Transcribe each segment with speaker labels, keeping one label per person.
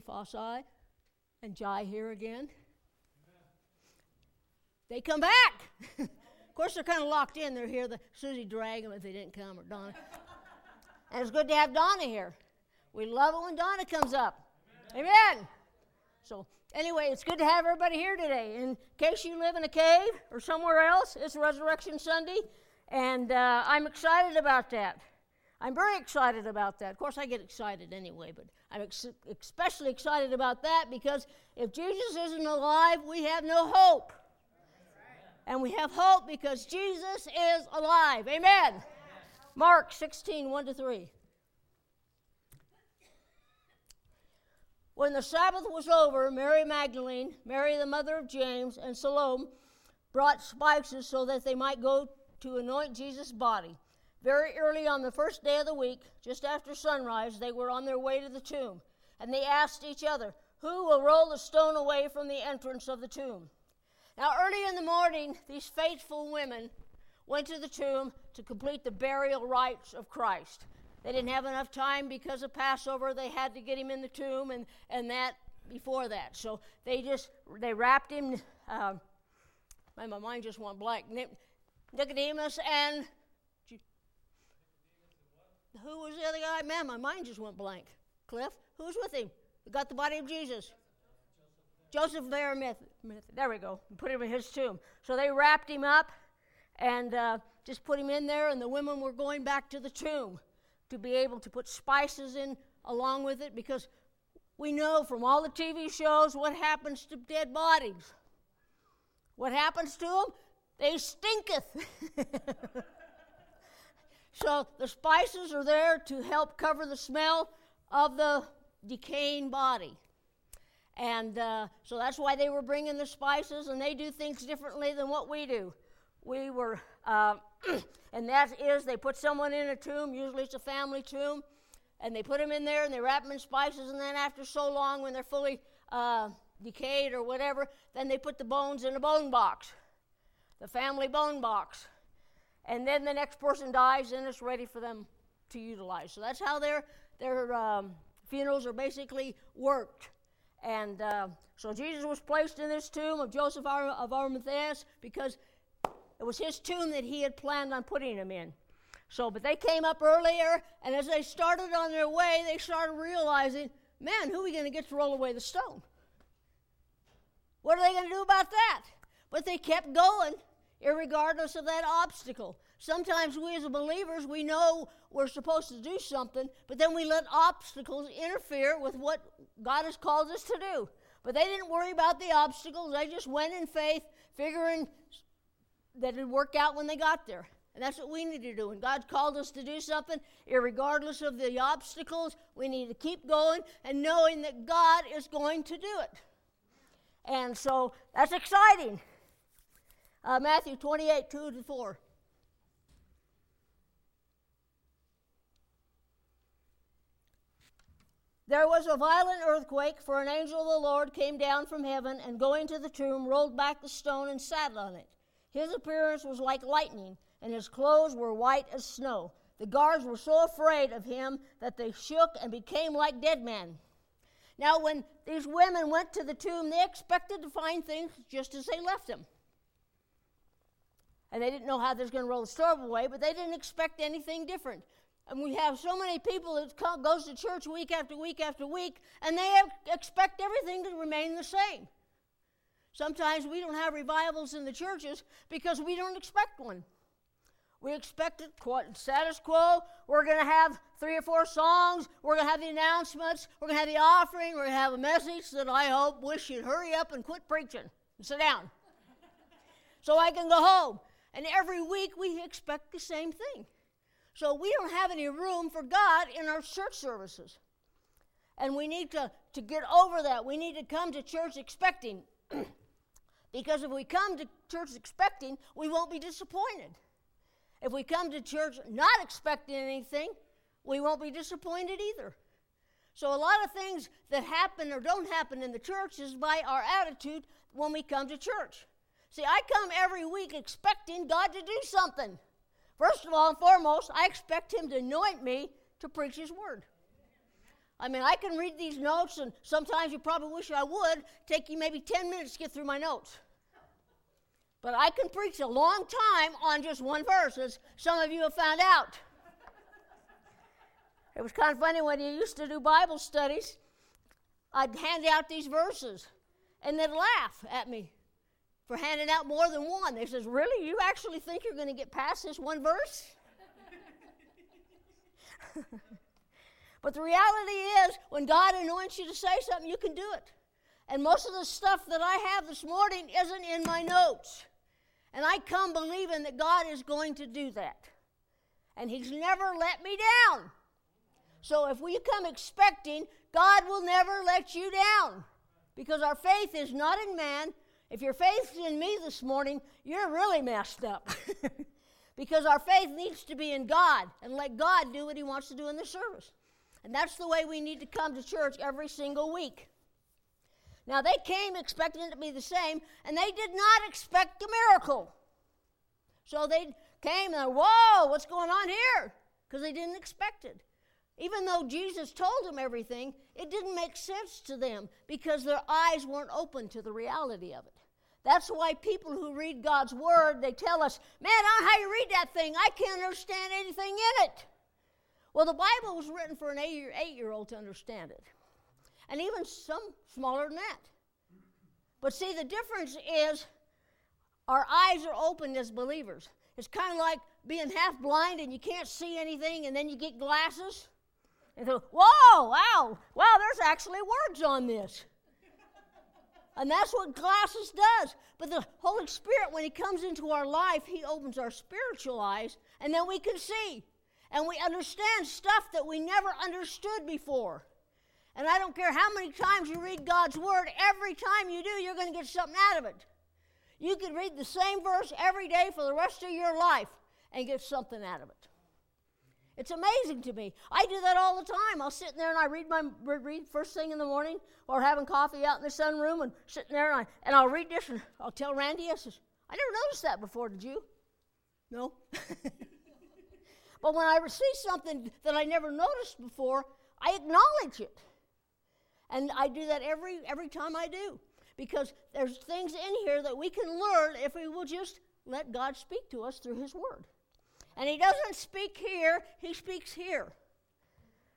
Speaker 1: Fossai and Jai here again. They come back. of course, they're kind of locked in. They're here. The Susie drag them if they didn't come, or Donna. and it's good to have Donna here. We love it when Donna comes up. Amen. Amen. So, anyway, it's good to have everybody here today. In case you live in a cave or somewhere else, it's Resurrection Sunday, and uh, I'm excited about that. I'm very excited about that. Of course, I get excited anyway, but I'm ex- especially excited about that because if Jesus isn't alive, we have no hope. And we have hope because Jesus is alive. Amen. Mark 16, 1 to 3. When the Sabbath was over, Mary Magdalene, Mary the mother of James, and Salome brought spices so that they might go to anoint Jesus' body. Very early on the first day of the week, just after sunrise, they were on their way to the tomb, and they asked each other, Who will roll the stone away from the entrance of the tomb? Now, early in the morning, these faithful women went to the tomb to complete the burial rites of Christ. They didn't have enough time because of Passover. They had to get him in the tomb and, and that before that. So they just, they wrapped him, uh, my mind just went blank. Nicodemus and who was the other guy? Man, my mind just went blank. Cliff, who was with him? Who got the body of Jesus? Joseph of Arimathea. There we go. Put him in his tomb. So they wrapped him up and uh, just put him in there, and the women were going back to the tomb to be able to put spices in along with it because we know from all the TV shows what happens to dead bodies. What happens to them? They stinketh. So the spices are there to help cover the smell of the decaying body. And uh, so that's why they were bringing the spices, and they do things differently than what we do. We were, uh, and that is, they put someone in a tomb, usually it's a family tomb, and they put them in there and they wrap them in spices, and then after so long, when they're fully uh, decayed or whatever, then they put the bones in a bone box, the family bone box and then the next person dies and it's ready for them to utilize. So that's how their, their um, funerals are basically worked. And uh, so Jesus was placed in this tomb of Joseph of Arimathea because it was his tomb that he had planned on putting him in. So, but they came up earlier, and as they started on their way, they started realizing, man, who are we going to get to roll away the stone? What are they going to do about that? But they kept going regardless of that obstacle. Sometimes we as believers, we know we're supposed to do something, but then we let obstacles interfere with what God has called us to do. But they didn't worry about the obstacles. They just went in faith, figuring that it'd work out when they got there. And that's what we need to do. When God called us to do something, regardless of the obstacles, we need to keep going and knowing that God is going to do it. And so that's exciting. Uh, Matthew 28 2 to 4. There was a violent earthquake, for an angel of the Lord came down from heaven and, going to the tomb, rolled back the stone and sat on it. His appearance was like lightning, and his clothes were white as snow. The guards were so afraid of him that they shook and became like dead men. Now, when these women went to the tomb, they expected to find things just as they left them and they didn't know how they was going to roll the stove away, but they didn't expect anything different. And we have so many people that come, goes to church week after week after week, and they expect everything to remain the same. Sometimes we don't have revivals in the churches because we don't expect one. We expect it status quo. We're going to have three or four songs. We're going to have the announcements. We're going to have the offering. We're going to have a message that I hope wish you'd hurry up and quit preaching and sit down so I can go home. And every week we expect the same thing. So we don't have any room for God in our church services. And we need to, to get over that. We need to come to church expecting. because if we come to church expecting, we won't be disappointed. If we come to church not expecting anything, we won't be disappointed either. So, a lot of things that happen or don't happen in the church is by our attitude when we come to church. See, I come every week expecting God to do something. First of all and foremost, I expect Him to anoint me to preach His word. I mean, I can read these notes, and sometimes you probably wish I would. Take you maybe 10 minutes to get through my notes. But I can preach a long time on just one verse, as some of you have found out. It was kind of funny when you used to do Bible studies. I'd hand out these verses, and they'd laugh at me for handing out more than one. They says, "Really? You actually think you're going to get past this one verse?" but the reality is, when God anoints you to say something, you can do it. And most of the stuff that I have this morning isn't in my notes. And I come believing that God is going to do that. And He's never let me down. So if we come expecting, God will never let you down. Because our faith is not in man. If your faith is in me this morning, you're really messed up. because our faith needs to be in God and let God do what He wants to do in the service. And that's the way we need to come to church every single week. Now, they came expecting it to be the same, and they did not expect a miracle. So they came and, whoa, what's going on here? Because they didn't expect it. Even though Jesus told them everything, it didn't make sense to them because their eyes weren't open to the reality of it. That's why people who read God's Word, they tell us, man, how you read that thing. I can't understand anything in it. Well, the Bible was written for an eight year old to understand it, and even some smaller than that. But see, the difference is our eyes are open as believers. It's kind of like being half blind and you can't see anything, and then you get glasses. And go, whoa, wow, wow, there's actually words on this. And that's what glasses does. But the Holy Spirit, when He comes into our life, He opens our spiritual eyes, and then we can see. And we understand stuff that we never understood before. And I don't care how many times you read God's Word, every time you do, you're going to get something out of it. You could read the same verse every day for the rest of your life and get something out of it. It's amazing to me. I do that all the time. I'll sit in there and I read my read first thing in the morning, or having coffee out in the sunroom and sitting there and, I, and I'll read this and I'll tell Randy, I says, I never noticed that before, did you? No. but when I see something that I never noticed before, I acknowledge it. And I do that every every time I do. Because there's things in here that we can learn if we will just let God speak to us through His Word. And he doesn't speak here, he speaks here.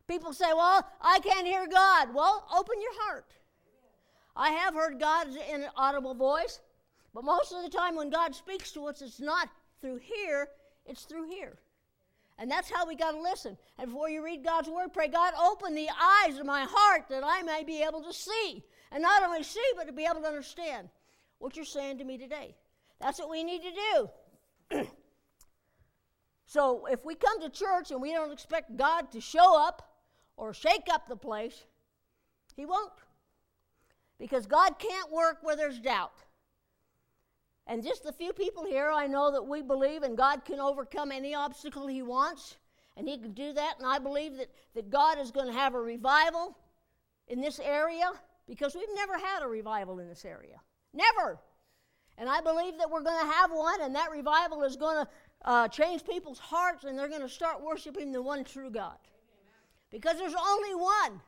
Speaker 1: People say, Well, I can't hear God. Well, open your heart. I have heard God in an audible voice, but most of the time when God speaks to us, it's not through here, it's through here. And that's how we got to listen. And before you read God's word, pray, God, open the eyes of my heart that I may be able to see. And not only see, but to be able to understand what you're saying to me today. That's what we need to do. So if we come to church and we don't expect God to show up or shake up the place, He won't. Because God can't work where there's doubt. And just the few people here, I know that we believe and God can overcome any obstacle He wants, and He can do that. And I believe that, that God is going to have a revival in this area because we've never had a revival in this area. Never. And I believe that we're going to have one, and that revival is going to uh, change people's hearts and they're going to start worshiping the one true God. Because there's only one.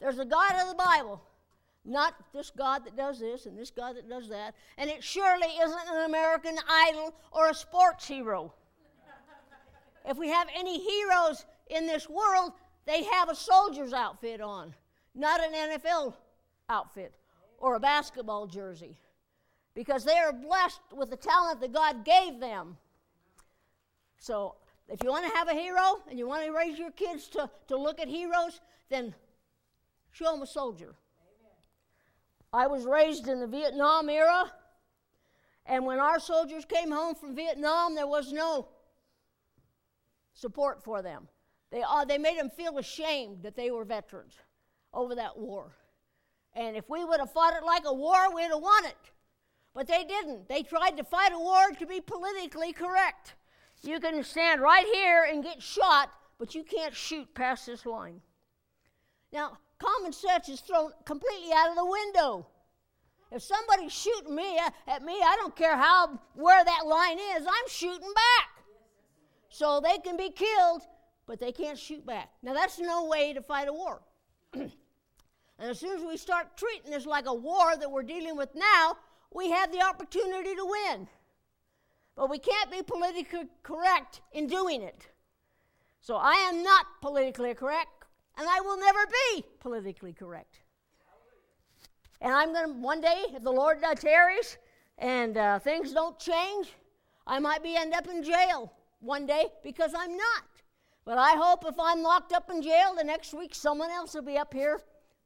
Speaker 1: There's a God of the Bible, not this God that does this and this God that does that. And it surely isn't an American idol or a sports hero. if we have any heroes in this world, they have a soldier's outfit on, not an NFL outfit or a basketball jersey. Because they are blessed with the talent that God gave them. So if you want to have a hero and you want to raise your kids to, to look at heroes, then show them a soldier. Amen. I was raised in the Vietnam era, and when our soldiers came home from Vietnam, there was no support for them. They, uh, they made them feel ashamed that they were veterans over that war. And if we would have fought it like a war, we'd have won it. But they didn't. They tried to fight a war to be politically correct. You can stand right here and get shot, but you can't shoot past this line. Now, common sense is thrown completely out of the window. If somebody's shooting me uh, at me, I don't care how where that line is, I'm shooting back. So they can be killed, but they can't shoot back. Now that's no way to fight a war. and as soon as we start treating this like a war that we're dealing with now, we have the opportunity to win. But we can't be politically correct in doing it. So I am not politically correct, and I will never be politically correct. And I'm going to, one day, if the Lord tarries and uh, things don't change, I might be end up in jail one day because I'm not. But I hope if I'm locked up in jail, the next week someone else will be up here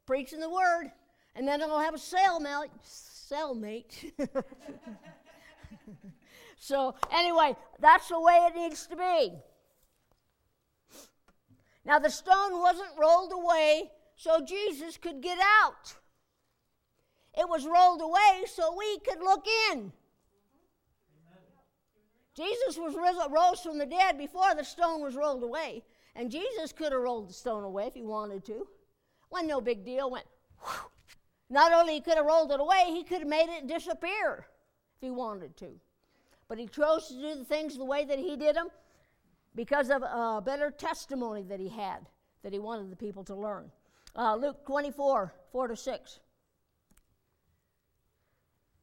Speaker 1: preaching the word, and then I'll have a cellmate. Cellmate. so anyway, that's the way it needs to be. Now the stone wasn't rolled away so Jesus could get out. It was rolled away so we could look in. Jesus was rose from the dead before the stone was rolled away. And Jesus could have rolled the stone away if he wanted to. Wasn't no big deal. Went, whew. Not only he could have rolled it away, he could have made it disappear if he wanted to. But he chose to do the things the way that he did them because of a better testimony that he had that he wanted the people to learn. Uh, Luke 24, 4 to 6.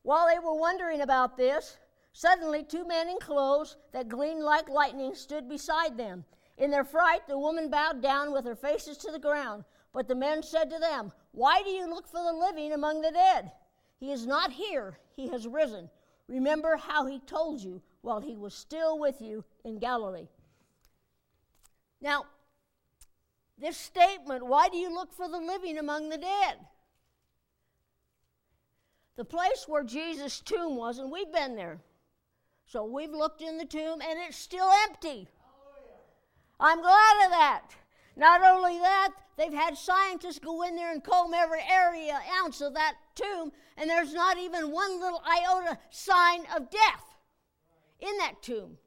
Speaker 1: While they were wondering about this, suddenly two men in clothes that gleamed like lightning stood beside them. In their fright, the woman bowed down with her faces to the ground. But the men said to them, Why do you look for the living among the dead? He is not here, he has risen. Remember how he told you while he was still with you in Galilee. Now, this statement, why do you look for the living among the dead? the place where Jesus' tomb was, and we've been there. So we've looked in the tomb, and it's still empty. Oh, I'm glad of that. Not only that, they've had scientists go in there and comb every area, ounce of that tomb, and there's not even one little iota sign of death in that tomb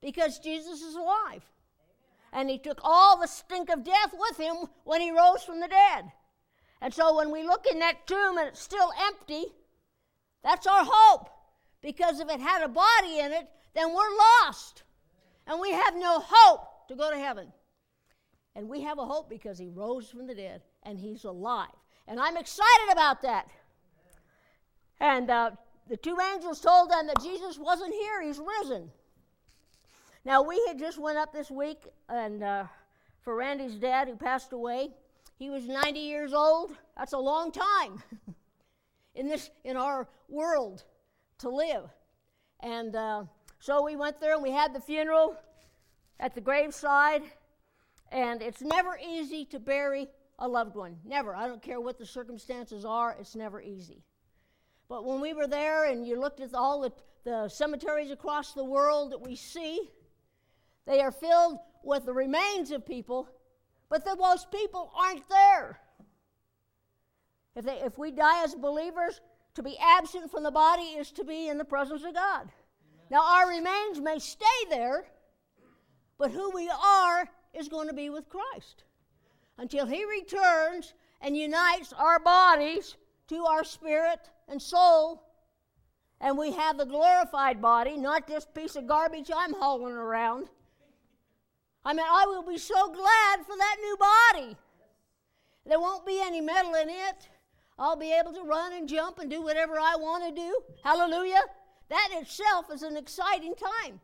Speaker 1: because Jesus is alive. And he took all the stink of death with him when he rose from the dead. And so when we look in that tomb and it's still empty, that's our hope. Because if it had a body in it, then we're lost. And we have no hope to go to heaven. And we have a hope because he rose from the dead and he's alive. And I'm excited about that. And uh, the two angels told them that Jesus wasn't here, he's risen. Now, we had just went up this week and uh, for Randy's dad who passed away. He was 90 years old. That's a long time in this in our world to live. And uh, so we went there and we had the funeral at the graveside. And it's never easy to bury a loved one. Never. I don't care what the circumstances are, it's never easy. But when we were there and you looked at all the, the cemeteries across the world that we see, they are filled with the remains of people but the most people aren't there. If, they, if we die as believers, to be absent from the body is to be in the presence of God. Now, our remains may stay there, but who we are is going to be with Christ until He returns and unites our bodies to our spirit and soul, and we have the glorified body, not this piece of garbage I'm hauling around. I mean, I will be so glad for that new body. There won't be any metal in it. I'll be able to run and jump and do whatever I want to do. Hallelujah. That itself is an exciting time.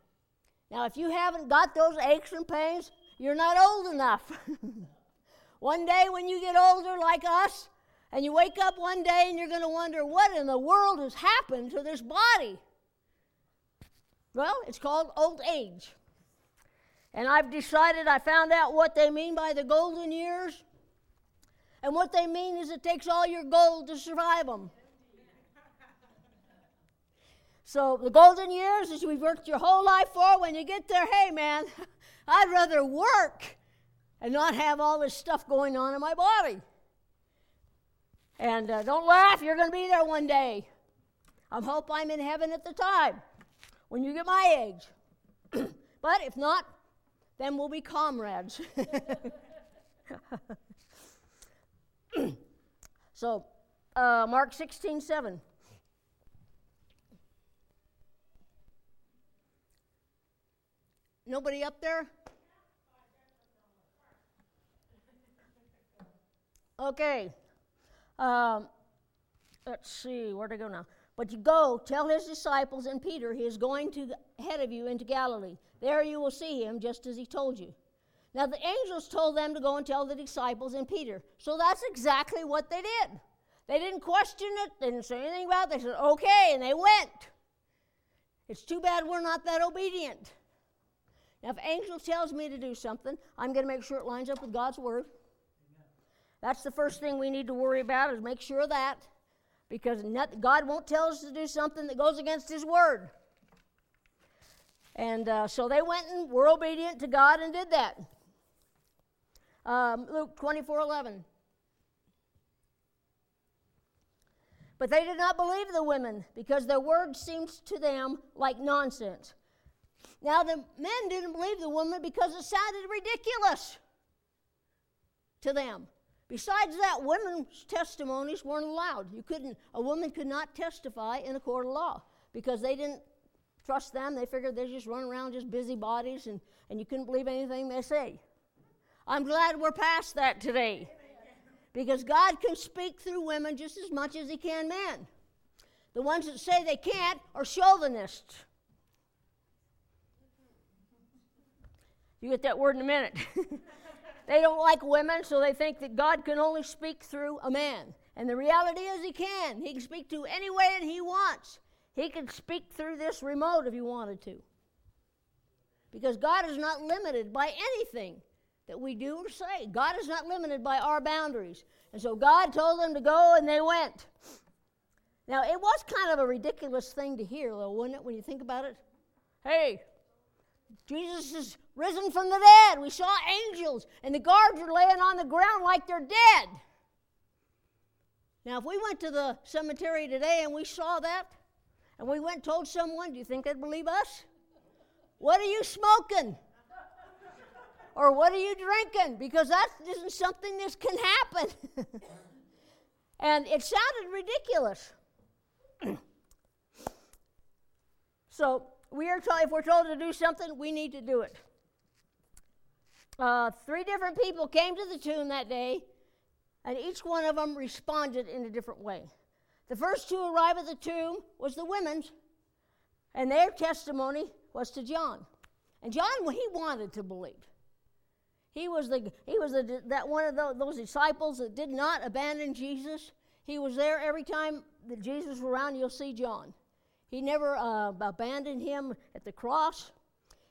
Speaker 1: Now, if you haven't got those aches and pains, you're not old enough. one day when you get older like us, and you wake up one day and you're going to wonder what in the world has happened to this body. Well, it's called old age. And I've decided, I found out what they mean by the golden years. And what they mean is it takes all your gold to survive them. So the golden years is we've worked your whole life for. When you get there, hey man, I'd rather work and not have all this stuff going on in my body. And uh, don't laugh, you're going to be there one day. I hope I'm in heaven at the time when you get my age. but if not, then we'll be comrades. so, uh, Mark 16 7. Nobody up there? Okay. Um, let's see, where to go now? But you go, tell his disciples and Peter he is going to ahead of you into Galilee. There you will see him, just as he told you. Now the angels told them to go and tell the disciples and Peter. So that's exactly what they did. They didn't question it, they didn't say anything about it. They said, okay, and they went. It's too bad we're not that obedient. Now, if angel tells me to do something, I'm going to make sure it lines up with God's word. That's the first thing we need to worry about is make sure that because not, God won't tell us to do something that goes against His word. And uh, so they went and were obedient to God and did that. Um, Luke 24 11. But they did not believe the women because their word seemed to them like nonsense. Now, the men didn't believe the woman because it sounded ridiculous to them. Besides that, women's testimonies weren't allowed. You couldn't, a woman could not testify in a court of law because they didn't trust them. They figured they just run around just busybodies and, and you couldn't believe anything they say. I'm glad we're past that today because God can speak through women just as much as He can men. The ones that say they can't are chauvinists. You get that word in a minute. they don't like women, so they think that God can only speak through a man. And the reality is, He can. He can speak to any way that He wants. He can speak through this remote if He wanted to. Because God is not limited by anything that we do or say. God is not limited by our boundaries. And so God told them to go, and they went. Now, it was kind of a ridiculous thing to hear, though, wasn't it, when you think about it? Hey, Jesus is risen from the dead. We saw angels, and the guards are laying on the ground like they're dead. Now, if we went to the cemetery today and we saw that, and we went and told someone, do you think they'd believe us? What are you smoking? or what are you drinking? Because that isn't something that can happen. and it sounded ridiculous. so we are told if we're told to do something, we need to do it. Uh, three different people came to the tomb that day, and each one of them responded in a different way. The first to arrive at the tomb was the women's, and their testimony was to John. And John, he wanted to believe. He was the he was the, that one of those disciples that did not abandon Jesus. He was there every time that Jesus was around. You'll see John. He never uh, abandoned him at the cross.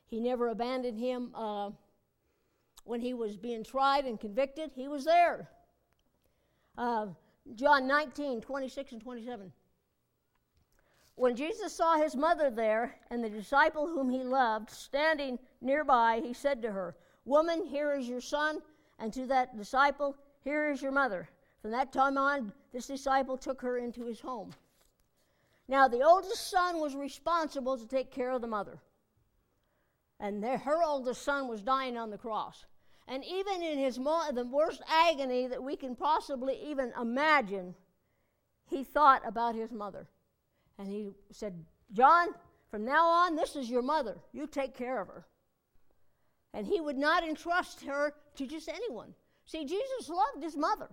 Speaker 1: He never abandoned him uh, when he was being tried and convicted. He was there. Uh, John 19, 26 and 27. When Jesus saw his mother there and the disciple whom he loved standing nearby, he said to her, Woman, here is your son, and to that disciple, here is your mother. From that time on, this disciple took her into his home. Now, the oldest son was responsible to take care of the mother. And her oldest son was dying on the cross. And even in his mo- the worst agony that we can possibly even imagine, he thought about his mother. And he said, John, from now on, this is your mother. You take care of her. And he would not entrust her to just anyone. See, Jesus loved his mother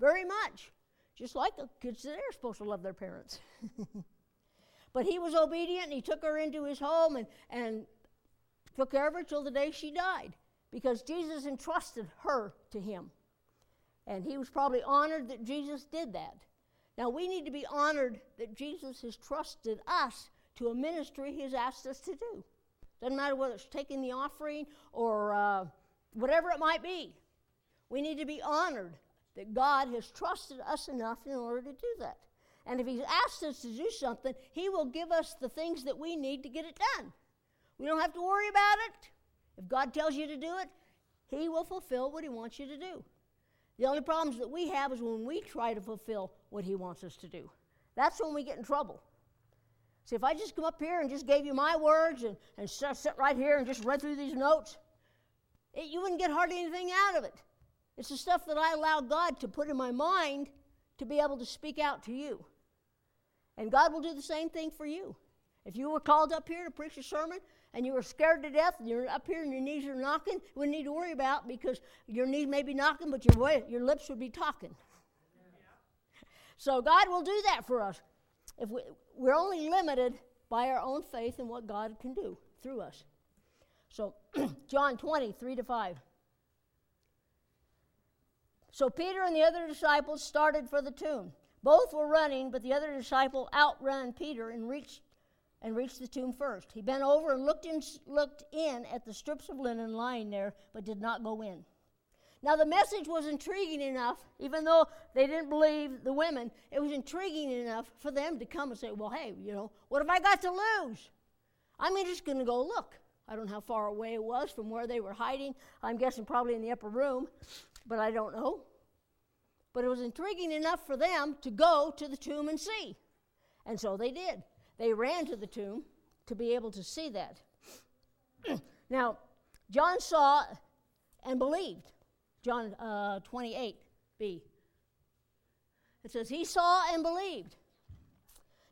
Speaker 1: very much. Just like the kids that are supposed to love their parents. but he was obedient and he took her into his home and, and took care of her till the day she died because Jesus entrusted her to him. And he was probably honored that Jesus did that. Now, we need to be honored that Jesus has trusted us to a ministry he has asked us to do. Doesn't matter whether it's taking the offering or uh, whatever it might be. We need to be honored that God has trusted us enough in order to do that. And if He's asked us to do something, He will give us the things that we need to get it done. We don't have to worry about it. If God tells you to do it, He will fulfill what He wants you to do. The only problems that we have is when we try to fulfill what He wants us to do. That's when we get in trouble. See, if I just come up here and just gave you my words and, and sit right here and just read through these notes, it, you wouldn't get hardly anything out of it. It's the stuff that I allow God to put in my mind to be able to speak out to you. And God will do the same thing for you. If you were called up here to preach a sermon and you were scared to death and you're up here and your knees are knocking, you wouldn't need to worry about because your knees may be knocking, but your, your lips would be talking. So God will do that for us. If we, we're only limited by our own faith and what God can do through us. So, John 20, 3 to 5. So Peter and the other disciples started for the tomb. Both were running, but the other disciple outran Peter and reached and reached the tomb first. He bent over and looked in, looked in at the strips of linen lying there, but did not go in. Now, the message was intriguing enough, even though they didn't believe the women, it was intriguing enough for them to come and say, Well, hey, you know, what have I got to lose? I'm just going to go look. I don't know how far away it was from where they were hiding. I'm guessing probably in the upper room, but I don't know. But it was intriguing enough for them to go to the tomb and see. And so they did. They ran to the tomb to be able to see that. now, John saw and believed. John uh, 28b. It says, He saw and believed.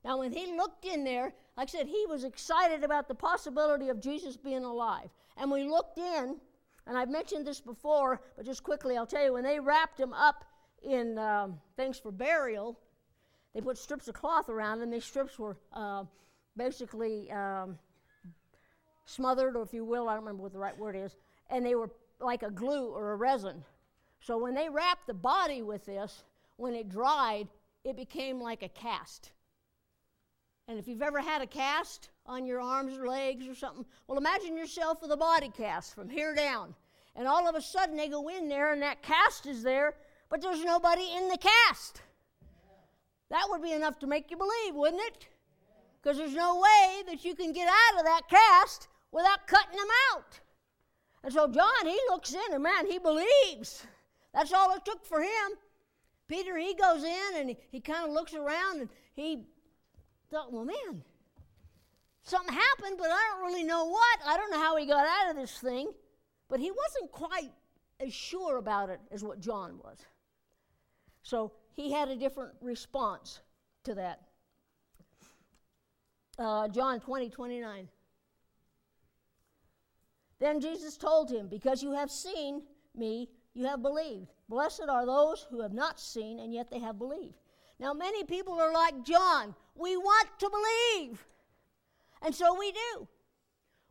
Speaker 1: Now, when he looked in there, like I said, he was excited about the possibility of Jesus being alive. And we looked in, and I've mentioned this before, but just quickly I'll tell you, when they wrapped him up in um, things for burial, they put strips of cloth around them. These strips were uh, basically um, smothered, or if you will, I don't remember what the right word is, and they were like a glue or a resin. So when they wrapped the body with this, when it dried, it became like a cast. And if you've ever had a cast on your arms or legs or something, well, imagine yourself with a body cast from here down. And all of a sudden they go in there and that cast is there, but there's nobody in the cast. That would be enough to make you believe, wouldn't it? Because there's no way that you can get out of that cast without cutting them out. And so John, he looks in and man, he believes. That's all it took for him. Peter, he goes in and he, he kind of looks around and he thought, well, man, something happened, but I don't really know what. I don't know how he got out of this thing. But he wasn't quite as sure about it as what John was. So he had a different response to that. Uh, John 20, 29. Then Jesus told him, Because you have seen me, you have believed. Blessed are those who have not seen, and yet they have believed. Now, many people are like John. We want to believe. And so we do.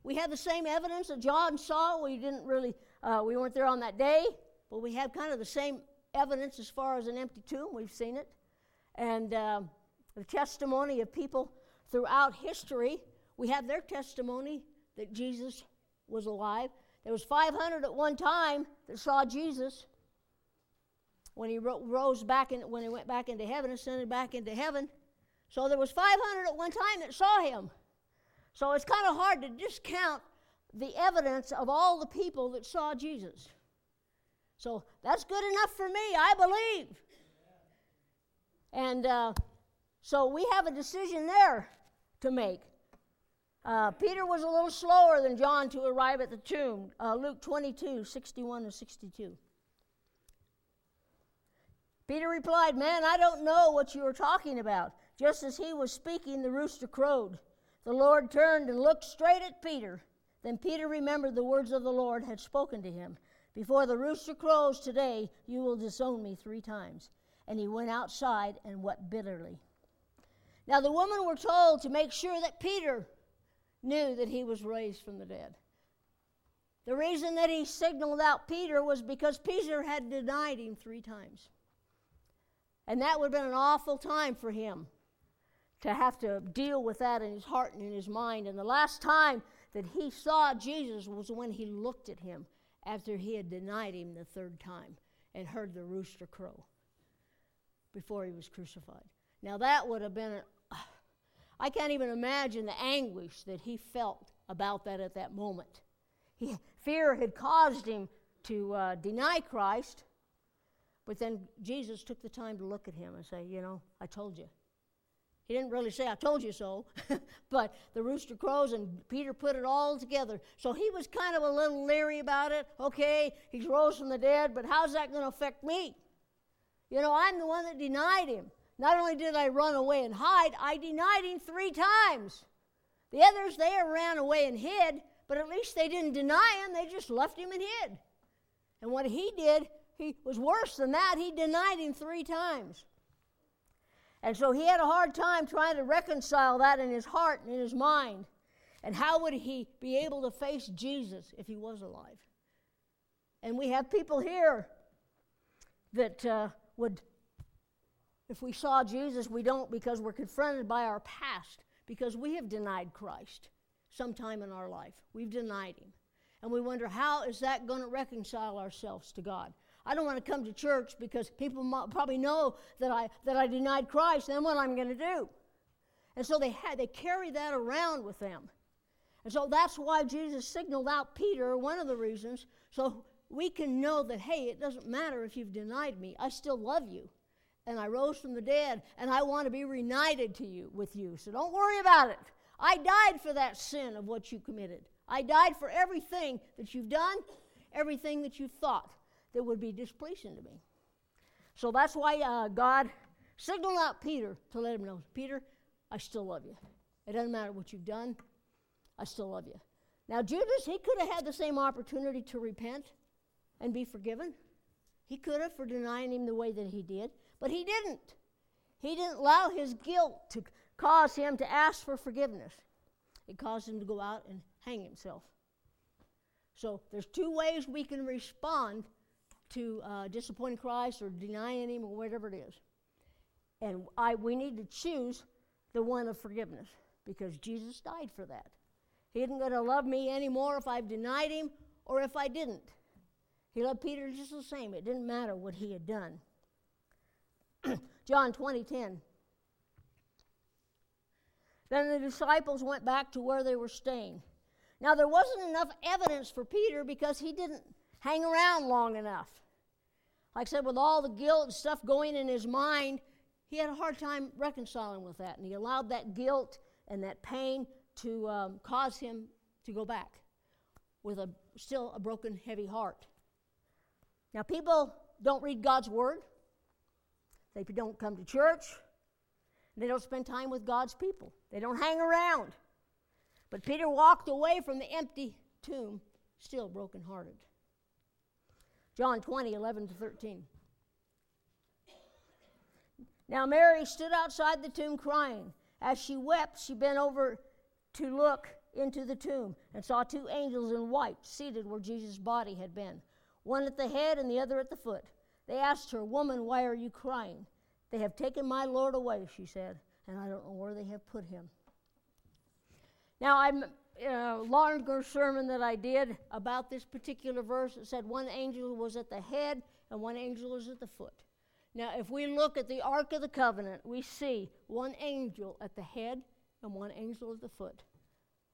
Speaker 1: We have the same evidence that John saw. We didn't really, uh, we weren't there on that day, but we have kind of the same evidence as far as an empty tomb. We've seen it. And uh, the testimony of people throughout history, we have their testimony that Jesus was alive. There was 500 at one time that saw Jesus when he ro- rose back in, when he went back into heaven, ascended back into heaven. So there was 500 at one time that saw him. So it's kind of hard to discount the evidence of all the people that saw Jesus. So that's good enough for me, I believe. And uh, so we have a decision there to make. Uh, Peter was a little slower than John to arrive at the tomb. Uh, Luke 22, 61 to 62. Peter replied, Man, I don't know what you are talking about. Just as he was speaking, the rooster crowed. The Lord turned and looked straight at Peter. Then Peter remembered the words of the Lord had spoken to him. Before the rooster crows today, you will disown me three times. And he went outside and wept bitterly. Now, the women were told to make sure that Peter knew that he was raised from the dead. The reason that he signaled out Peter was because Peter had denied him three times. And that would have been an awful time for him to have to deal with that in his heart and in his mind. And the last time that he saw Jesus was when he looked at him after he had denied him the third time and heard the rooster crow before he was crucified. Now, that would have been, a, I can't even imagine the anguish that he felt about that at that moment. He, fear had caused him to uh, deny Christ, but then Jesus took the time to look at him and say, You know, I told you. He didn't really say, I told you so, but the rooster crows and Peter put it all together. So he was kind of a little leery about it. Okay, he's rose from the dead, but how's that going to affect me? You know, I'm the one that denied him. Not only did I run away and hide, I denied him three times. The others, they ran away and hid, but at least they didn't deny him, they just left him and hid. And what he did, he was worse than that. He denied him three times. And so he had a hard time trying to reconcile that in his heart and in his mind. And how would he be able to face Jesus if he was alive? And we have people here that uh, would, if we saw Jesus, we don't because we're confronted by our past, because we have denied Christ sometime in our life. We've denied him. And we wonder, how is that going to reconcile ourselves to God? I don't want to come to church because people probably know that I, that I denied Christ, then what I'm going to do. And so they, had, they carry that around with them. And so that's why Jesus signaled out Peter, one of the reasons, so we can know that, hey, it doesn't matter if you've denied me, I still love you. And I rose from the dead, and I want to be reunited to you with you. So don't worry about it. I died for that sin of what you committed. I died for everything that you've done, everything that you thought that would be displeasing to me. So that's why uh, God signaled out Peter to let him know Peter, I still love you. It doesn't matter what you've done, I still love you. Now, Judas, he could have had the same opportunity to repent and be forgiven. He could have for denying him the way that he did, but he didn't. He didn't allow his guilt to cause him to ask for forgiveness. It caused him to go out and hang himself. So there's two ways we can respond to uh, disappointing Christ or denying Him or whatever it is. And I, we need to choose the one of forgiveness because Jesus died for that. He isn't going to love me anymore if I've denied Him or if I didn't. He loved Peter just the same. It didn't matter what he had done. John 20 10. Then the disciples went back to where they were staying. Now, there wasn't enough evidence for Peter because he didn't hang around long enough. Like I said, with all the guilt and stuff going in his mind, he had a hard time reconciling with that. And he allowed that guilt and that pain to um, cause him to go back with a still a broken, heavy heart. Now, people don't read God's word, they don't come to church, they don't spend time with God's people, they don't hang around. But Peter walked away from the empty tomb, still brokenhearted. John 20, 11 to 13. Now Mary stood outside the tomb crying. As she wept, she bent over to look into the tomb and saw two angels in white seated where Jesus' body had been, one at the head and the other at the foot. They asked her, Woman, why are you crying? They have taken my Lord away, she said, and I don't know where they have put him. Now, I'm uh, longer sermon that I did about this particular verse. It said one angel was at the head and one angel was at the foot. Now, if we look at the Ark of the Covenant, we see one angel at the head and one angel at the foot.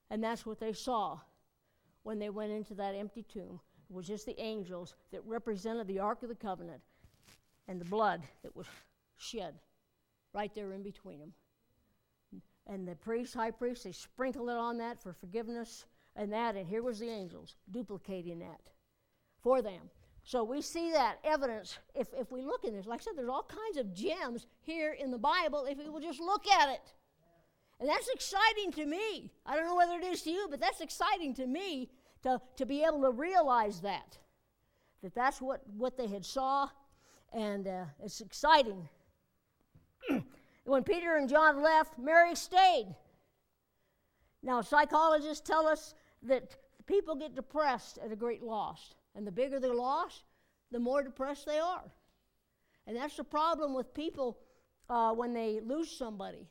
Speaker 1: And that's what they saw when they went into that empty tomb. It was just the angels that represented the Ark of the Covenant and the blood that was shed right there in between them and the priest, high priest, they sprinkled it on that for forgiveness and that, and here was the angels duplicating that for them. So we see that evidence if, if we look in this. Like I said, there's all kinds of gems here in the Bible if we will just look at it. And that's exciting to me. I don't know whether it is to you, but that's exciting to me to, to be able to realize that. That that's what, what they had saw, and uh, it's exciting. When Peter and John left, Mary stayed. Now, psychologists tell us that people get depressed at a great loss. And the bigger the loss, the more depressed they are. And that's the problem with people uh, when they lose somebody,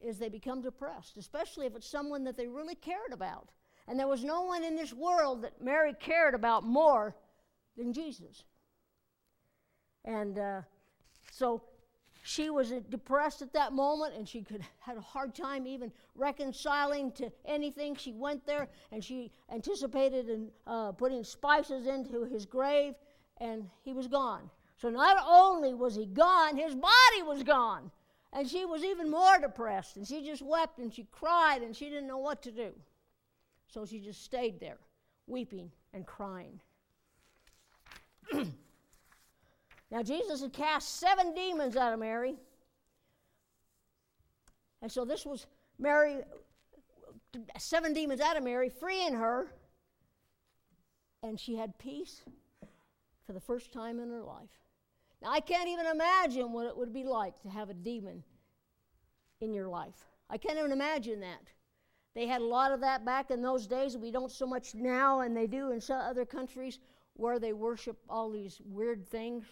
Speaker 1: is they become depressed, especially if it's someone that they really cared about. And there was no one in this world that Mary cared about more than Jesus. And uh, so she was depressed at that moment and she could had a hard time even reconciling to anything. She went there and she anticipated and uh, putting spices into his grave and he was gone. So not only was he gone his body was gone and she was even more depressed and she just wept and she cried and she didn't know what to do. So she just stayed there weeping and crying Now, Jesus had cast seven demons out of Mary. And so this was Mary seven demons out of Mary, freeing her. And she had peace for the first time in her life. Now, I can't even imagine what it would be like to have a demon in your life. I can't even imagine that. They had a lot of that back in those days. We don't so much now, and they do in some other countries where they worship all these weird things.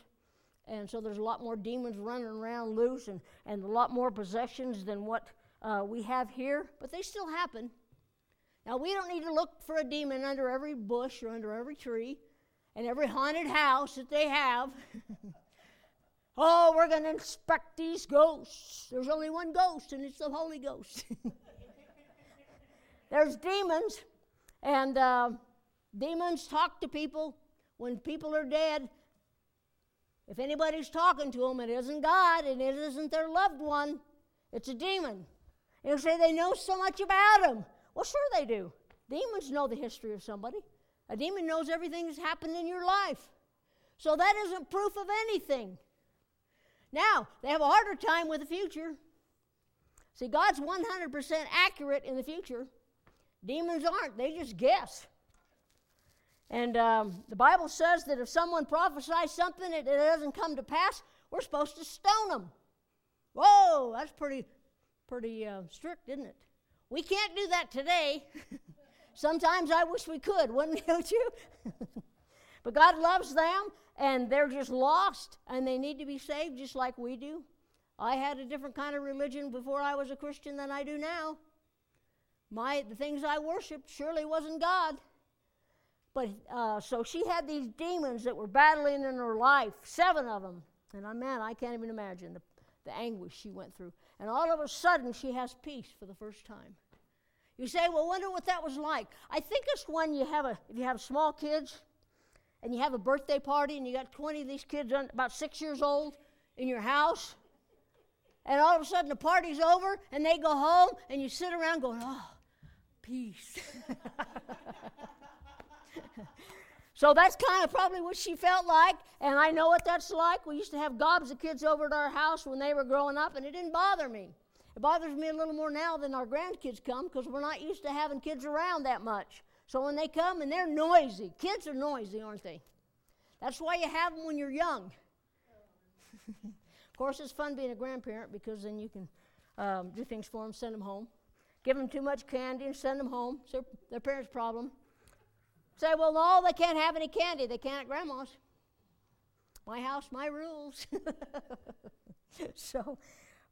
Speaker 1: And so there's a lot more demons running around loose and, and a lot more possessions than what uh, we have here, but they still happen. Now, we don't need to look for a demon under every bush or under every tree and every haunted house that they have. oh, we're going to inspect these ghosts. There's only one ghost, and it's the Holy Ghost. There's demons, and uh, demons talk to people when people are dead. If anybody's talking to them, it isn't God and it isn't their loved one, it's a demon. You'll say they know so much about them. Well, sure they do. Demons know the history of somebody. A demon knows everything that's happened in your life. So that isn't proof of anything. Now, they have a harder time with the future. See, God's 100% accurate in the future. Demons aren't, they just guess. And um, the Bible says that if someone prophesies something that it doesn't come to pass, we're supposed to stone them. Whoa, that's pretty, pretty uh, strict, isn't it? We can't do that today. Sometimes I wish we could, wouldn't you? but God loves them, and they're just lost, and they need to be saved just like we do. I had a different kind of religion before I was a Christian than I do now. My the things I worshipped surely wasn't God. But uh, so she had these demons that were battling in her life, seven of them. And I, man, I can't even imagine the, the anguish she went through. And all of a sudden, she has peace for the first time. You say, well, wonder what that was like. I think it's when you have a, if you have small kids and you have a birthday party and you got 20 of these kids about six years old in your house, and all of a sudden the party's over and they go home and you sit around going, oh, peace. so that's kind of probably what she felt like, and I know what that's like. We used to have gobs of kids over at our house when they were growing up, and it didn't bother me. It bothers me a little more now than our grandkids come because we're not used to having kids around that much. So when they come and they're noisy, kids are noisy, aren't they? That's why you have them when you're young. of course, it's fun being a grandparent because then you can um, do things for them, send them home. Give them too much candy and send them home. It's their, their parents' problem. Say, well, no, they can't have any candy. They can't at grandma's. My house, my rules. so,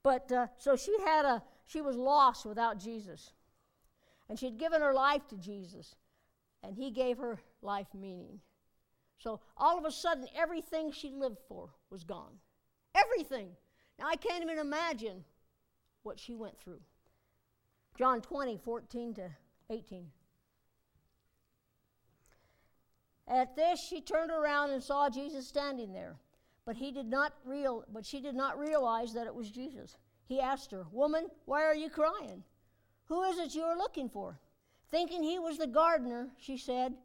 Speaker 1: but uh, so she had a, she was lost without Jesus. And she'd given her life to Jesus. And he gave her life meaning. So all of a sudden, everything she lived for was gone. Everything. Now, I can't even imagine what she went through. John 20, 14 to 18. At this she turned around and saw Jesus standing there, but he did not real but she did not realize that it was Jesus. He asked her, "Woman, why are you crying? Who is it you are looking for?" Thinking he was the gardener, she said,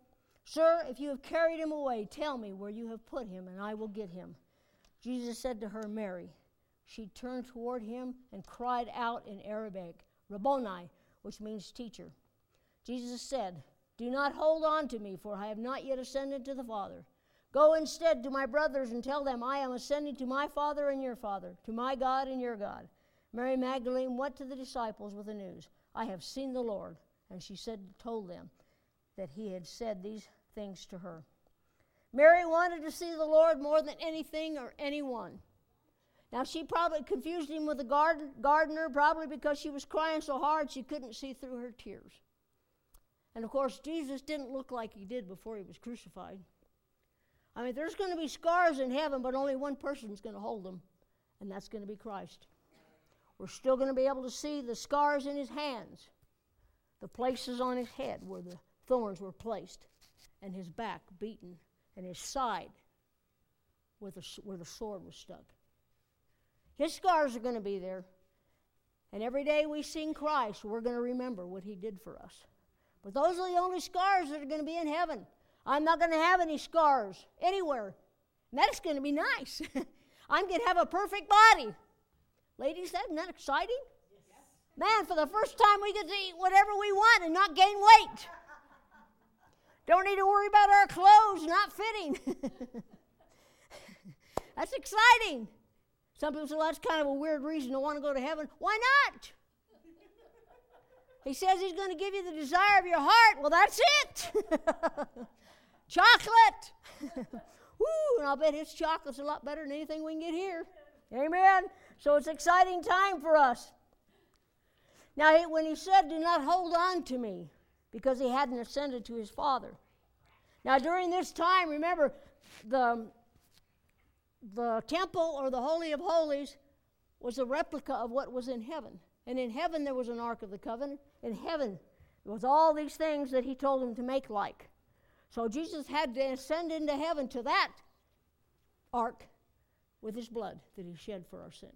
Speaker 1: "Sir, if you have carried him away, tell me where you have put him, and I will get him." Jesus said to her, "Mary." She turned toward him and cried out in Aramaic, Rabboni, which means teacher. Jesus said, Do not hold on to me, for I have not yet ascended to the Father. Go instead to my brothers and tell them, I am ascending to my Father and your Father, to my God and your God. Mary Magdalene went to the disciples with the news, I have seen the Lord. And she said, told them that he had said these things to her. Mary wanted to see the Lord more than anything or anyone. Now, she probably confused him with the garden, gardener, probably because she was crying so hard she couldn't see through her tears. And of course, Jesus didn't look like he did before he was crucified. I mean, there's going to be scars in heaven, but only one person's going to hold them, and that's going to be Christ. We're still going to be able to see the scars in his hands, the places on his head where the thorns were placed, and his back beaten, and his side where the, where the sword was stuck. His scars are going to be there. And every day we sing Christ, we're going to remember what he did for us. But those are the only scars that are going to be in heaven. I'm not going to have any scars anywhere. And that's going to be nice. I'm going to have a perfect body. Ladies, isn't that exciting? Yes. Man, for the first time, we get to eat whatever we want and not gain weight. Don't need to worry about our clothes not fitting. that's exciting. Some people say, well, that's kind of a weird reason to want to go to heaven. Why not? He says he's going to give you the desire of your heart. Well, that's it. Chocolate. Woo, and I'll bet his chocolate's a lot better than anything we can get here. Amen. So it's exciting time for us. Now, when he said, Do not hold on to me, because he hadn't ascended to his Father. Now, during this time, remember, the, the temple or the Holy of Holies was a replica of what was in heaven. And in heaven, there was an Ark of the Covenant. In heaven, there was all these things that he told them to make like. So Jesus had to ascend into heaven to that ark with his blood that he shed for our sin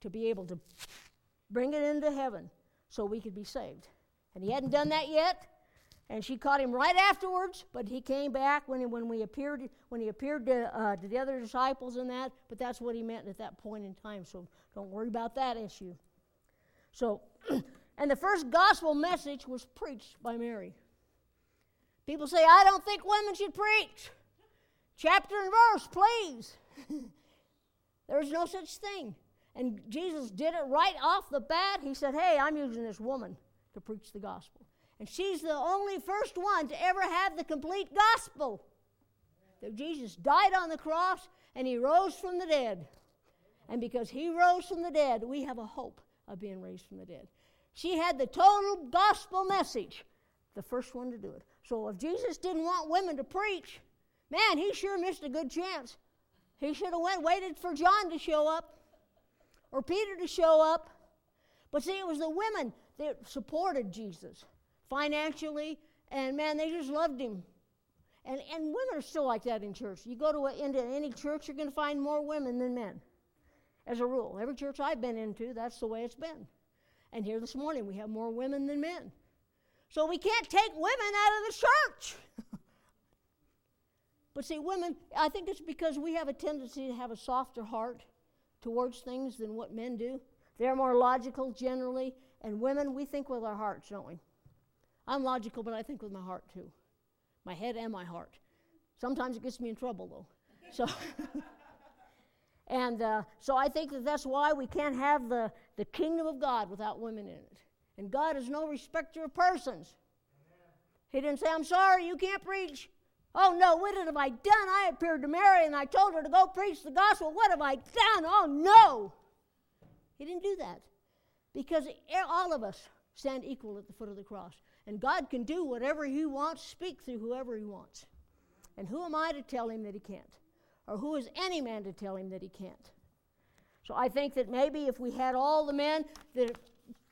Speaker 1: to be able to bring it into heaven so we could be saved. And he hadn't done that yet. And she caught him right afterwards, but he came back when, he, when we appeared when he appeared to, uh, to the other disciples and that. But that's what he meant at that point in time. So don't worry about that issue. So, and the first gospel message was preached by Mary. People say, I don't think women should preach. Chapter and verse, please. There's no such thing. And Jesus did it right off the bat. He said, Hey, I'm using this woman to preach the gospel. And she's the only first one to ever have the complete gospel. That Jesus died on the cross and he rose from the dead. And because he rose from the dead, we have a hope of being raised from the dead. She had the total gospel message, the first one to do it. So if Jesus didn't want women to preach, man, he sure missed a good chance. He should have went waited for John to show up or Peter to show up. But see, it was the women that supported Jesus financially, and man, they just loved him. And, and women are still like that in church. You go to a, into any church, you're going to find more women than men, as a rule. Every church I've been into, that's the way it's been. And here this morning, we have more women than men. So we can't take women out of the church. but see, women, I think it's because we have a tendency to have a softer heart towards things than what men do. They're more logical generally, and women, we think with our hearts, don't we? I'm logical, but I think with my heart too. My head and my heart. Sometimes it gets me in trouble, though. So. and uh, so I think that that's why we can't have the, the kingdom of God without women in it. And God is no respecter of persons. He didn't say, I'm sorry, you can't preach. Oh no, what have I done? I appeared to Mary and I told her to go preach the gospel. What have I done? Oh no. He didn't do that. Because all of us stand equal at the foot of the cross. And God can do whatever He wants, speak through whoever He wants. And who am I to tell Him that He can't? Or who is any man to tell Him that He can't? So I think that maybe if we had all the men that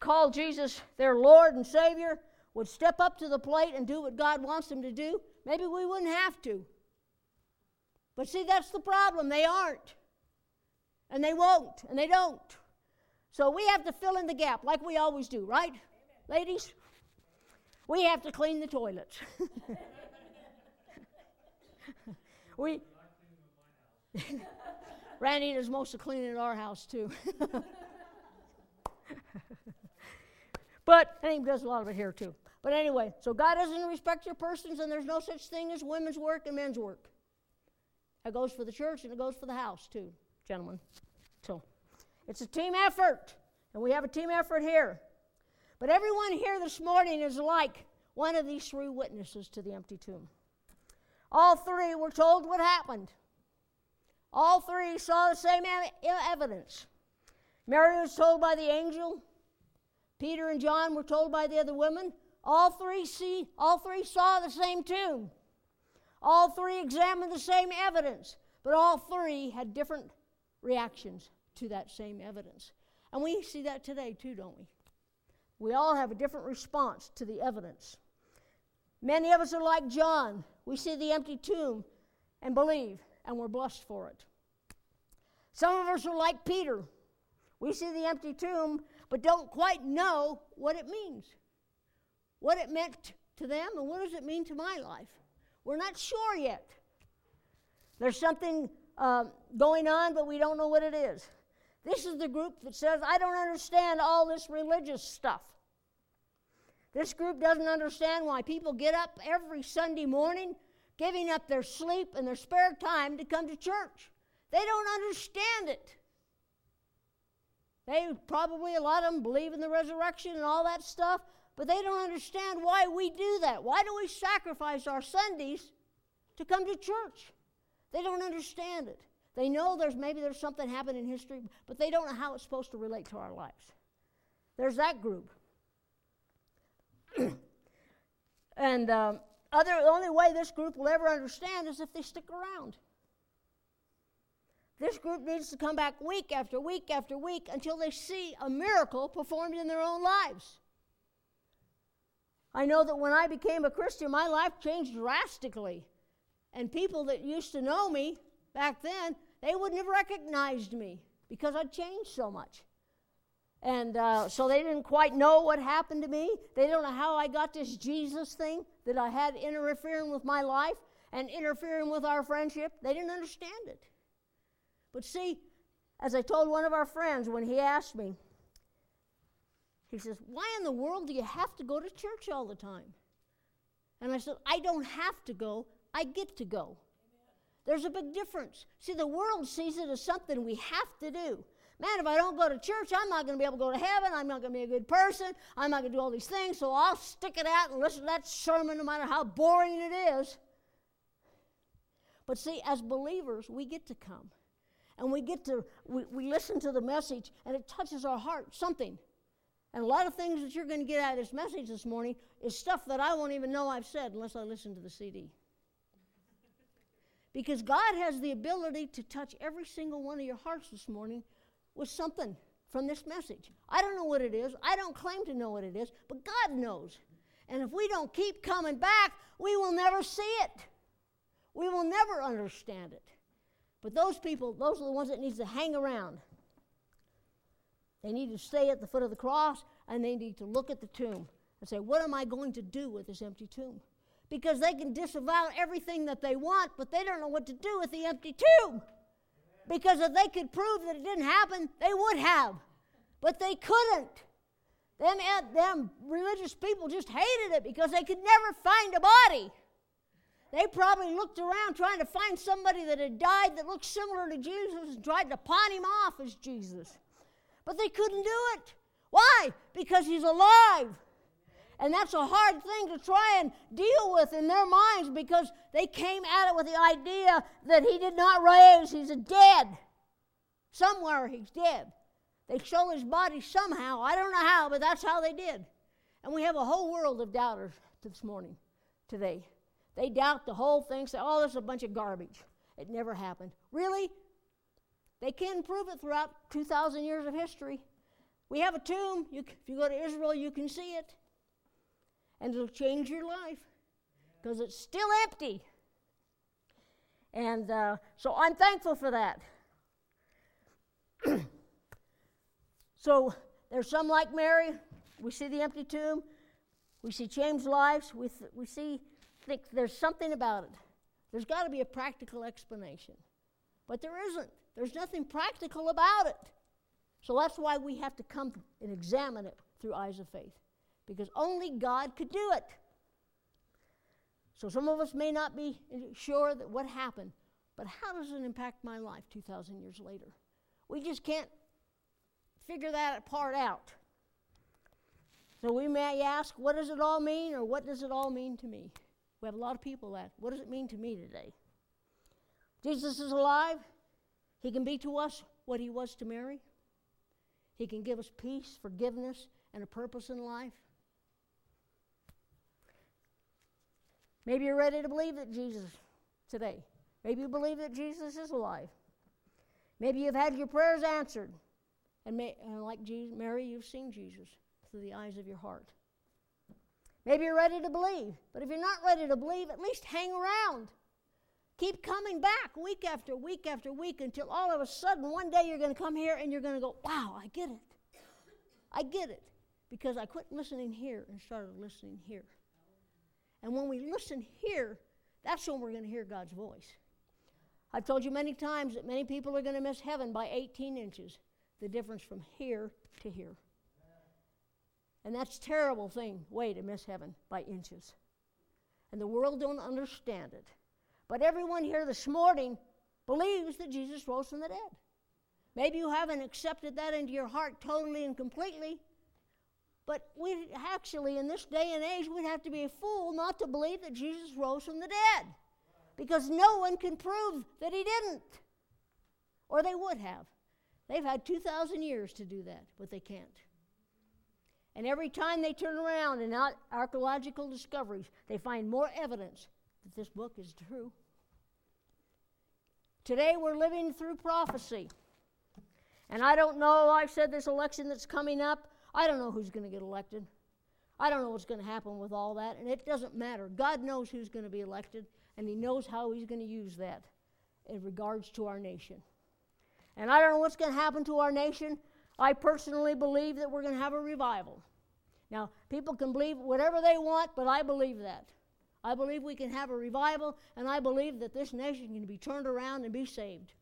Speaker 1: call Jesus their Lord and Savior would step up to the plate and do what God wants them to do, maybe we wouldn't have to. But see, that's the problem. They aren't. And they won't. And they don't. So we have to fill in the gap like we always do, right? Amen. Ladies? We have to clean the toilets. we. Randy does most of cleaning our house, too. But, and he does a lot of it here too. But anyway, so God doesn't respect your persons, and there's no such thing as women's work and men's work. It goes for the church and it goes for the house too, gentlemen. So it's a team effort, and we have a team effort here. But everyone here this morning is like one of these three witnesses to the empty tomb. All three were told what happened. All three saw the same evidence. Mary was told by the angel, Peter and John were told by the other women. All three see, all three saw the same tomb. All three examined the same evidence, but all three had different reactions to that same evidence. And we see that today too, don't we? We all have a different response to the evidence. Many of us are like John. We see the empty tomb and believe, and we're blessed for it. Some of us are like Peter. We see the empty tomb but don't quite know what it means, what it meant to them, and what does it mean to my life. We're not sure yet. There's something uh, going on, but we don't know what it is. This is the group that says, I don't understand all this religious stuff. This group doesn't understand why people get up every Sunday morning, giving up their sleep and their spare time to come to church. They don't understand it. They probably, a lot of them believe in the resurrection and all that stuff, but they don't understand why we do that. Why do we sacrifice our Sundays to come to church? They don't understand it. They know there's maybe there's something happened in history, but they don't know how it's supposed to relate to our lives. There's that group. and um, other, the only way this group will ever understand is if they stick around. This group needs to come back week after week after week until they see a miracle performed in their own lives. I know that when I became a Christian, my life changed drastically. And people that used to know me back then, they wouldn't have recognized me because I'd changed so much. And uh, so they didn't quite know what happened to me. They don't know how I got this Jesus thing that I had interfering with my life and interfering with our friendship. They didn't understand it. But see, as I told one of our friends when he asked me, he says, Why in the world do you have to go to church all the time? And I said, I don't have to go, I get to go. There's a big difference. See, the world sees it as something we have to do. Man, if I don't go to church, I'm not going to be able to go to heaven. I'm not going to be a good person. I'm not going to do all these things. So I'll stick it out and listen to that sermon no matter how boring it is. But see, as believers, we get to come and we get to, we, we listen to the message and it touches our heart, something. And a lot of things that you're going to get out of this message this morning is stuff that I won't even know I've said unless I listen to the CD. Because God has the ability to touch every single one of your hearts this morning with something from this message. I don't know what it is. I don't claim to know what it is, but God knows. And if we don't keep coming back, we will never see it. We will never understand it. But those people, those are the ones that need to hang around. They need to stay at the foot of the cross and they need to look at the tomb and say, What am I going to do with this empty tomb? Because they can disavow everything that they want, but they don't know what to do with the empty tomb. Because if they could prove that it didn't happen, they would have. But they couldn't. Them, eh, them religious people just hated it because they could never find a body. They probably looked around trying to find somebody that had died that looked similar to Jesus and tried to pawn him off as Jesus. But they couldn't do it. Why? Because he's alive. And that's a hard thing to try and deal with in their minds because they came at it with the idea that he did not raise, he's dead. Somewhere he's dead. They show his body somehow. I don't know how, but that's how they did. And we have a whole world of doubters this morning, today. They doubt the whole thing, say, oh, this is a bunch of garbage. It never happened. Really? They can prove it throughout 2,000 years of history. We have a tomb. You, if you go to Israel, you can see it. And it'll change your life because it's still empty. And uh, so I'm thankful for that. so there's some like Mary. We see the empty tomb. We see changed lives. We, th- we see think there's something about it. There's got to be a practical explanation. But there isn't. There's nothing practical about it. So that's why we have to come and examine it through eyes of faith. Because only God could do it. So some of us may not be sure that what happened, but how does it impact my life 2,000 years later? We just can't figure that part out. So we may ask, what does it all mean, or what does it all mean to me? We have a lot of people that. What does it mean to me today? Jesus is alive. He can be to us what he was to Mary. He can give us peace, forgiveness, and a purpose in life. Maybe you're ready to believe that Jesus today. Maybe you believe that Jesus is alive. Maybe you've had your prayers answered. And, may, and like Jesus, Mary, you've seen Jesus through the eyes of your heart. Maybe you're ready to believe. But if you're not ready to believe, at least hang around. Keep coming back week after week after week until all of a sudden one day you're going to come here and you're going to go, wow, I get it. I get it. Because I quit listening here and started listening here. And when we listen here, that's when we're going to hear God's voice. I've told you many times that many people are going to miss heaven by 18 inches. the difference from here to here. And that's a terrible thing, way to miss heaven by inches. And the world don't understand it. But everyone here this morning believes that Jesus rose from the dead. Maybe you haven't accepted that into your heart totally and completely. But we actually, in this day and age, we'd have to be a fool not to believe that Jesus rose from the dead. Because no one can prove that he didn't. Or they would have. They've had 2,000 years to do that, but they can't. And every time they turn around in archaeological discoveries, they find more evidence that this book is true. Today we're living through prophecy. And I don't know, I've said this election that's coming up, I don't know who's going to get elected. I don't know what's going to happen with all that, and it doesn't matter. God knows who's going to be elected, and He knows how He's going to use that in regards to our nation. And I don't know what's going to happen to our nation. I personally believe that we're going to have a revival. Now, people can believe whatever they want, but I believe that. I believe we can have a revival, and I believe that this nation can be turned around and be saved.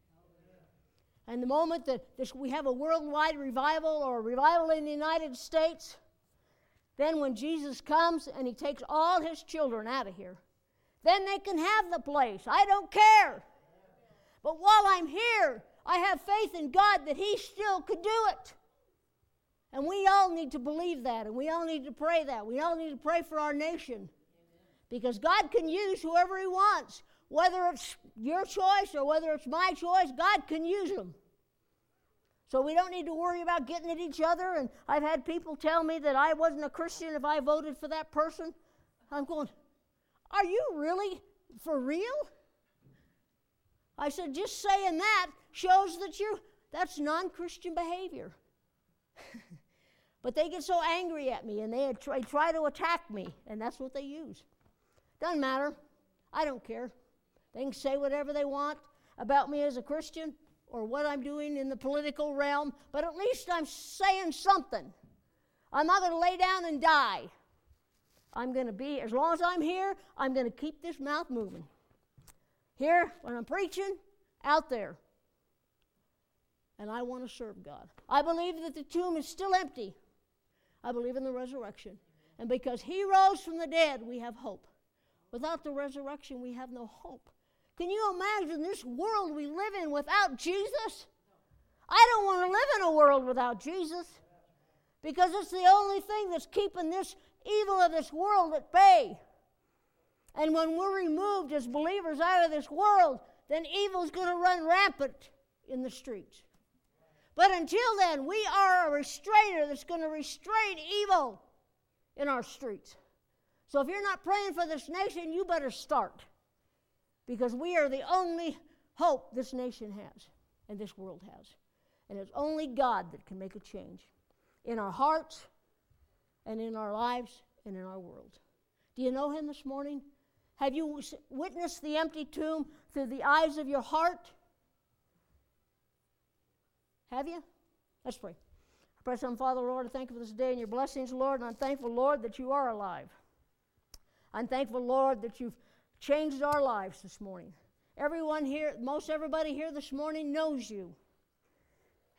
Speaker 1: And the moment that this, we have a worldwide revival or a revival in the United States, then when Jesus comes and he takes all his children out of here, then they can have the place. I don't care. But while I'm here, I have faith in God that he still could do it. And we all need to believe that, and we all need to pray that. We all need to pray for our nation. Because God can use whoever He wants. Whether it's your choice or whether it's my choice, God can use them. So we don't need to worry about getting at each other. And I've had people tell me that I wasn't a Christian if I voted for that person. I'm going, Are you really for real? I said, just saying that shows that you that's non-Christian behavior. but they get so angry at me and they try to attack me, and that's what they use. Doesn't matter. I don't care. They can say whatever they want about me as a Christian or what I'm doing in the political realm, but at least I'm saying something. I'm not going to lay down and die. I'm going to be, as long as I'm here, I'm going to keep this mouth moving. Here, when I'm preaching, out there. And I want to serve God. I believe that the tomb is still empty. I believe in the resurrection. And because He rose from the dead, we have hope. Without the resurrection, we have no hope. Can you imagine this world we live in without Jesus? I don't want to live in a world without Jesus because it's the only thing that's keeping this evil of this world at bay. And when we're removed as believers out of this world, then evil's going to run rampant in the streets. But until then, we are a restrainer that's going to restrain evil in our streets. So if you're not praying for this nation, you better start. Because we are the only hope this nation has and this world has. And it's only God that can make a change in our hearts and in our lives and in our world. Do you know Him this morning? Have you witnessed the empty tomb through the eyes of your heart? Have you? Let's pray. I pray on, Father, Lord, I thank you for this day and your blessings, Lord, and I'm thankful, Lord, that you are alive. I'm thankful, Lord, that you've changed our lives this morning. Everyone here, most everybody here this morning knows you.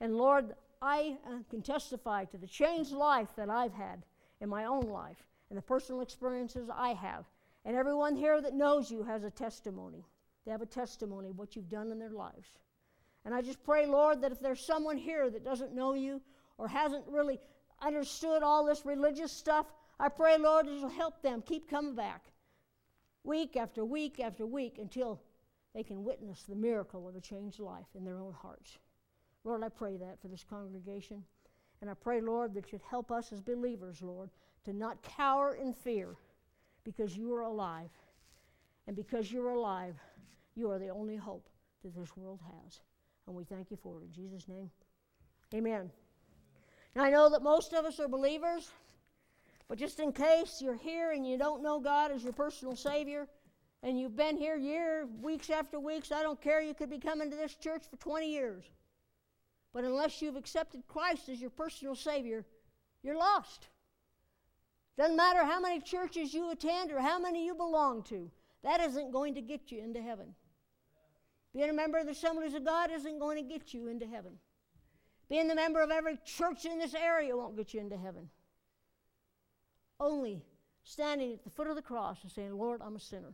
Speaker 1: And Lord, I uh, can testify to the changed life that I've had in my own life and the personal experiences I have. And everyone here that knows you has a testimony. They have a testimony of what you've done in their lives. And I just pray, Lord, that if there's someone here that doesn't know you or hasn't really understood all this religious stuff, I pray, Lord, that you'll help them keep coming back week after week after week until they can witness the miracle of a changed life in their own hearts. Lord, I pray that for this congregation. And I pray, Lord, that you'd help us as believers, Lord, to not cower in fear because you are alive. And because you're alive, you are the only hope that this world has. And we thank you for it. In Jesus' name, amen. Now, I know that most of us are believers. But just in case you're here and you don't know God as your personal Savior, and you've been here year, weeks after weeks, I don't care, you could be coming to this church for 20 years. But unless you've accepted Christ as your personal Savior, you're lost. Doesn't matter how many churches you attend or how many you belong to, that isn't going to get you into heaven. Being a member of the Assemblies of God isn't going to get you into heaven. being the member of every church in this area won't get you into heaven. Only standing at the foot of the cross and saying, Lord, I'm a sinner.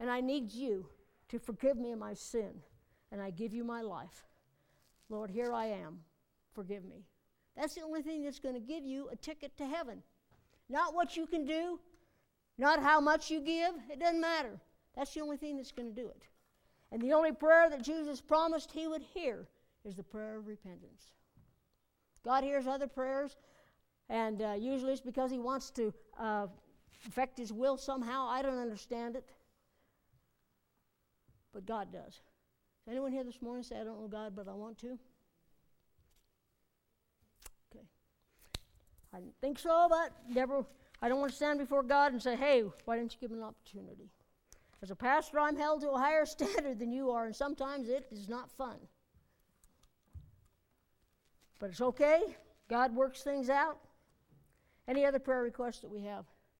Speaker 1: And I need you to forgive me of my sin. And I give you my life. Lord, here I am. Forgive me. That's the only thing that's going to give you a ticket to heaven. Not what you can do, not how much you give. It doesn't matter. That's the only thing that's going to do it. And the only prayer that Jesus promised he would hear is the prayer of repentance. God hears other prayers, and uh, usually it's because he wants to uh, affect his will somehow. I don't understand it. But God does. Anyone here this morning say, I don't know God, but I want to? Okay. I didn't think so, but never, I don't want to stand before God and say, hey, why didn't you give me an opportunity? As a pastor, I'm held to a higher standard than you are, and sometimes it is not fun. But it's okay. God works things out. Any other prayer requests that we have?